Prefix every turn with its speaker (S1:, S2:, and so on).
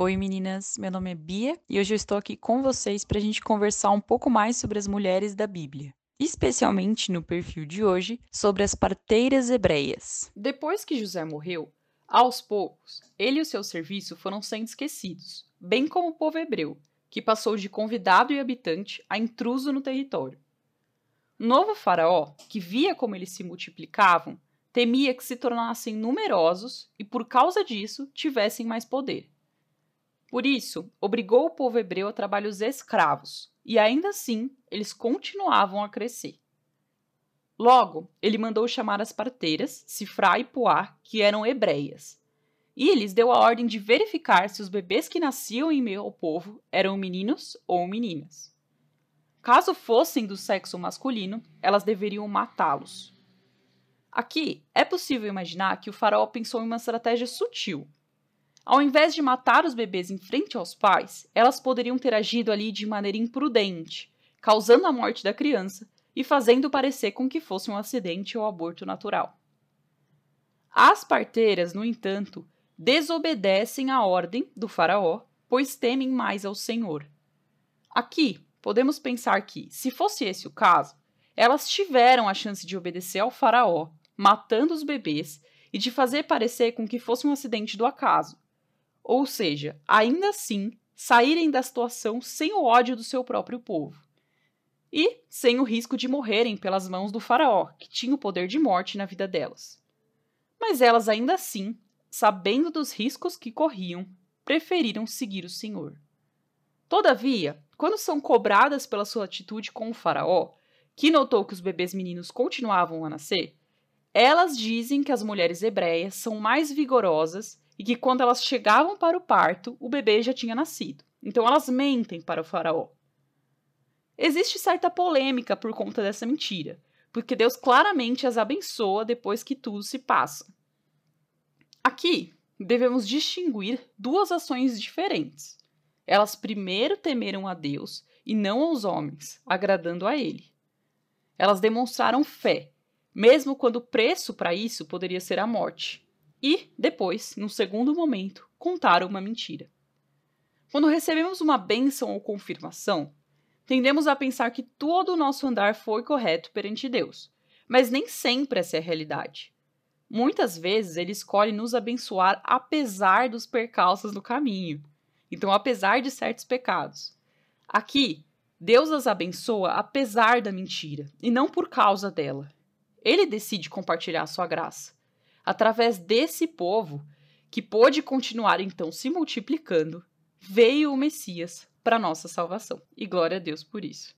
S1: Oi meninas, meu nome é Bia e hoje eu estou aqui com vocês para a gente conversar um pouco mais sobre as mulheres da Bíblia. Especialmente no perfil de hoje, sobre as parteiras hebreias.
S2: Depois que José morreu, aos poucos, ele e o seu serviço foram sendo esquecidos, bem como o povo hebreu, que passou de convidado e habitante a intruso no território. Novo faraó, que via como eles se multiplicavam, temia que se tornassem numerosos e, por causa disso, tivessem mais poder. Por isso, obrigou o povo hebreu a trabalhos escravos, e ainda assim eles continuavam a crescer. Logo, ele mandou chamar as parteiras, Sifrá e Puá, que eram hebreias. E lhes deu a ordem de verificar se os bebês que nasciam em meio ao povo eram meninos ou meninas. Caso fossem do sexo masculino, elas deveriam matá-los. Aqui é possível imaginar que o faraó pensou em uma estratégia sutil. Ao invés de matar os bebês em frente aos pais, elas poderiam ter agido ali de maneira imprudente, causando a morte da criança e fazendo parecer com que fosse um acidente ou aborto natural. As parteiras, no entanto, desobedecem à ordem do faraó, pois temem mais ao Senhor. Aqui, podemos pensar que, se fosse esse o caso, elas tiveram a chance de obedecer ao faraó, matando os bebês e de fazer parecer com que fosse um acidente do acaso. Ou seja, ainda assim, saírem da situação sem o ódio do seu próprio povo e sem o risco de morrerem pelas mãos do Faraó, que tinha o poder de morte na vida delas. Mas elas, ainda assim, sabendo dos riscos que corriam, preferiram seguir o Senhor. Todavia, quando são cobradas pela sua atitude com o Faraó, que notou que os bebês meninos continuavam a nascer, elas dizem que as mulheres hebreias são mais vigorosas e que quando elas chegavam para o parto, o bebê já tinha nascido. Então elas mentem para o Faraó. Existe certa polêmica por conta dessa mentira, porque Deus claramente as abençoa depois que tudo se passa. Aqui, devemos distinguir duas ações diferentes. Elas primeiro temeram a Deus e não aos homens, agradando a Ele. Elas demonstraram fé, mesmo quando o preço para isso poderia ser a morte. E, depois, num segundo momento, contaram uma mentira. Quando recebemos uma bênção ou confirmação, tendemos a pensar que todo o nosso andar foi correto perante Deus, mas nem sempre essa é a realidade. Muitas vezes ele escolhe nos abençoar apesar dos percalços no caminho, então apesar de certos pecados. Aqui, Deus as abençoa apesar da mentira e não por causa dela. Ele decide compartilhar sua graça. Através desse povo, que pôde continuar então se multiplicando, veio o Messias para nossa salvação. E glória a Deus por isso.